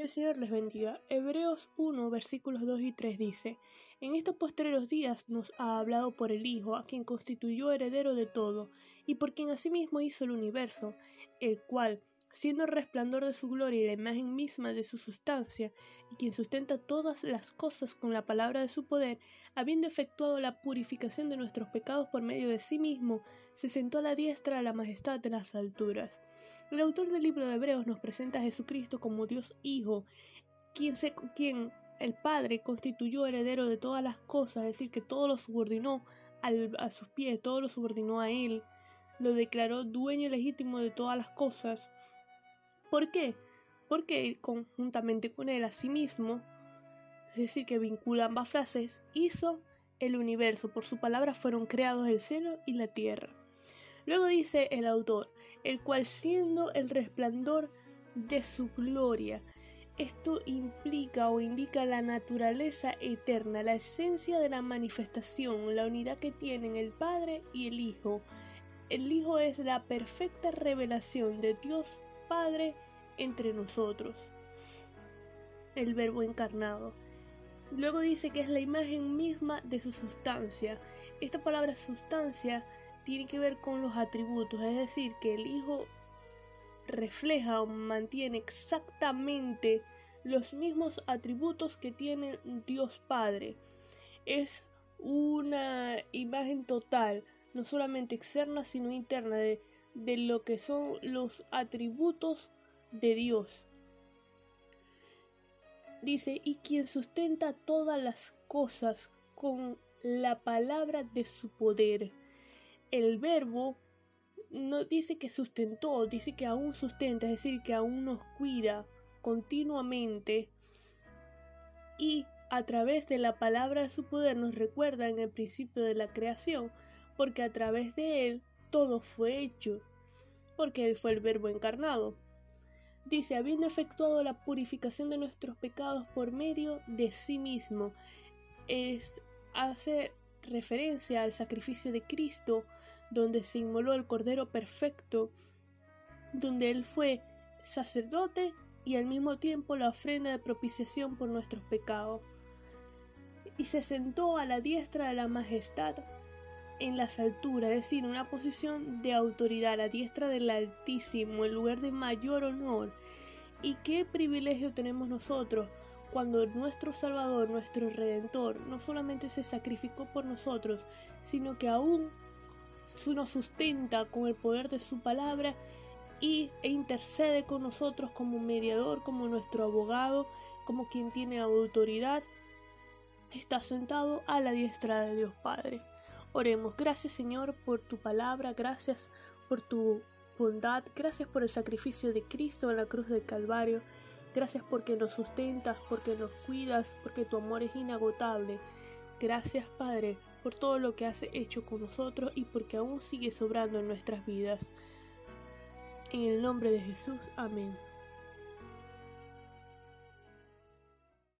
El Señor les bendiga. Hebreos 1, versículos 2 y 3 dice, En estos postreros días nos ha hablado por el Hijo, a quien constituyó heredero de todo, y por quien asimismo hizo el universo, el cual, siendo el resplandor de su gloria y la imagen misma de su sustancia, y quien sustenta todas las cosas con la palabra de su poder, habiendo efectuado la purificación de nuestros pecados por medio de sí mismo, se sentó a la diestra de la majestad de las alturas. El autor del libro de Hebreos nos presenta a Jesucristo como Dios Hijo, quien, se, quien el Padre constituyó heredero de todas las cosas, es decir, que todo lo subordinó a sus pies, todo lo subordinó a Él, lo declaró dueño legítimo de todas las cosas, ¿Por qué? Porque conjuntamente con él a sí mismo, es decir, que vincula ambas frases, hizo el universo. Por su palabra fueron creados el cielo y la tierra. Luego dice el autor, el cual siendo el resplandor de su gloria. Esto implica o indica la naturaleza eterna, la esencia de la manifestación, la unidad que tienen el Padre y el Hijo. El Hijo es la perfecta revelación de Dios Padre entre nosotros. El verbo encarnado. Luego dice que es la imagen misma de su sustancia. Esta palabra sustancia tiene que ver con los atributos, es decir, que el Hijo refleja o mantiene exactamente los mismos atributos que tiene Dios Padre. Es una imagen total, no solamente externa, sino interna de de lo que son los atributos de Dios. Dice, y quien sustenta todas las cosas con la palabra de su poder. El verbo no dice que sustentó, dice que aún sustenta, es decir, que aún nos cuida continuamente y a través de la palabra de su poder nos recuerda en el principio de la creación, porque a través de él todo fue hecho, porque Él fue el Verbo encarnado. Dice, habiendo efectuado la purificación de nuestros pecados por medio de sí mismo, es, hace referencia al sacrificio de Cristo, donde se inmoló el Cordero perfecto, donde Él fue sacerdote y al mismo tiempo la ofrenda de propiciación por nuestros pecados. Y se sentó a la diestra de la majestad en las alturas, es decir, una posición de autoridad la diestra del Altísimo, el lugar de mayor honor. ¿Y qué privilegio tenemos nosotros cuando nuestro Salvador, nuestro Redentor, no solamente se sacrificó por nosotros, sino que aún nos sustenta con el poder de su palabra y, e intercede con nosotros como mediador, como nuestro abogado, como quien tiene autoridad, está sentado a la diestra de Dios Padre. Oremos, gracias Señor por tu palabra, gracias por tu bondad, gracias por el sacrificio de Cristo en la cruz del Calvario, gracias porque nos sustentas, porque nos cuidas, porque tu amor es inagotable. Gracias Padre por todo lo que has hecho con nosotros y porque aún sigue sobrando en nuestras vidas. En el nombre de Jesús, amén.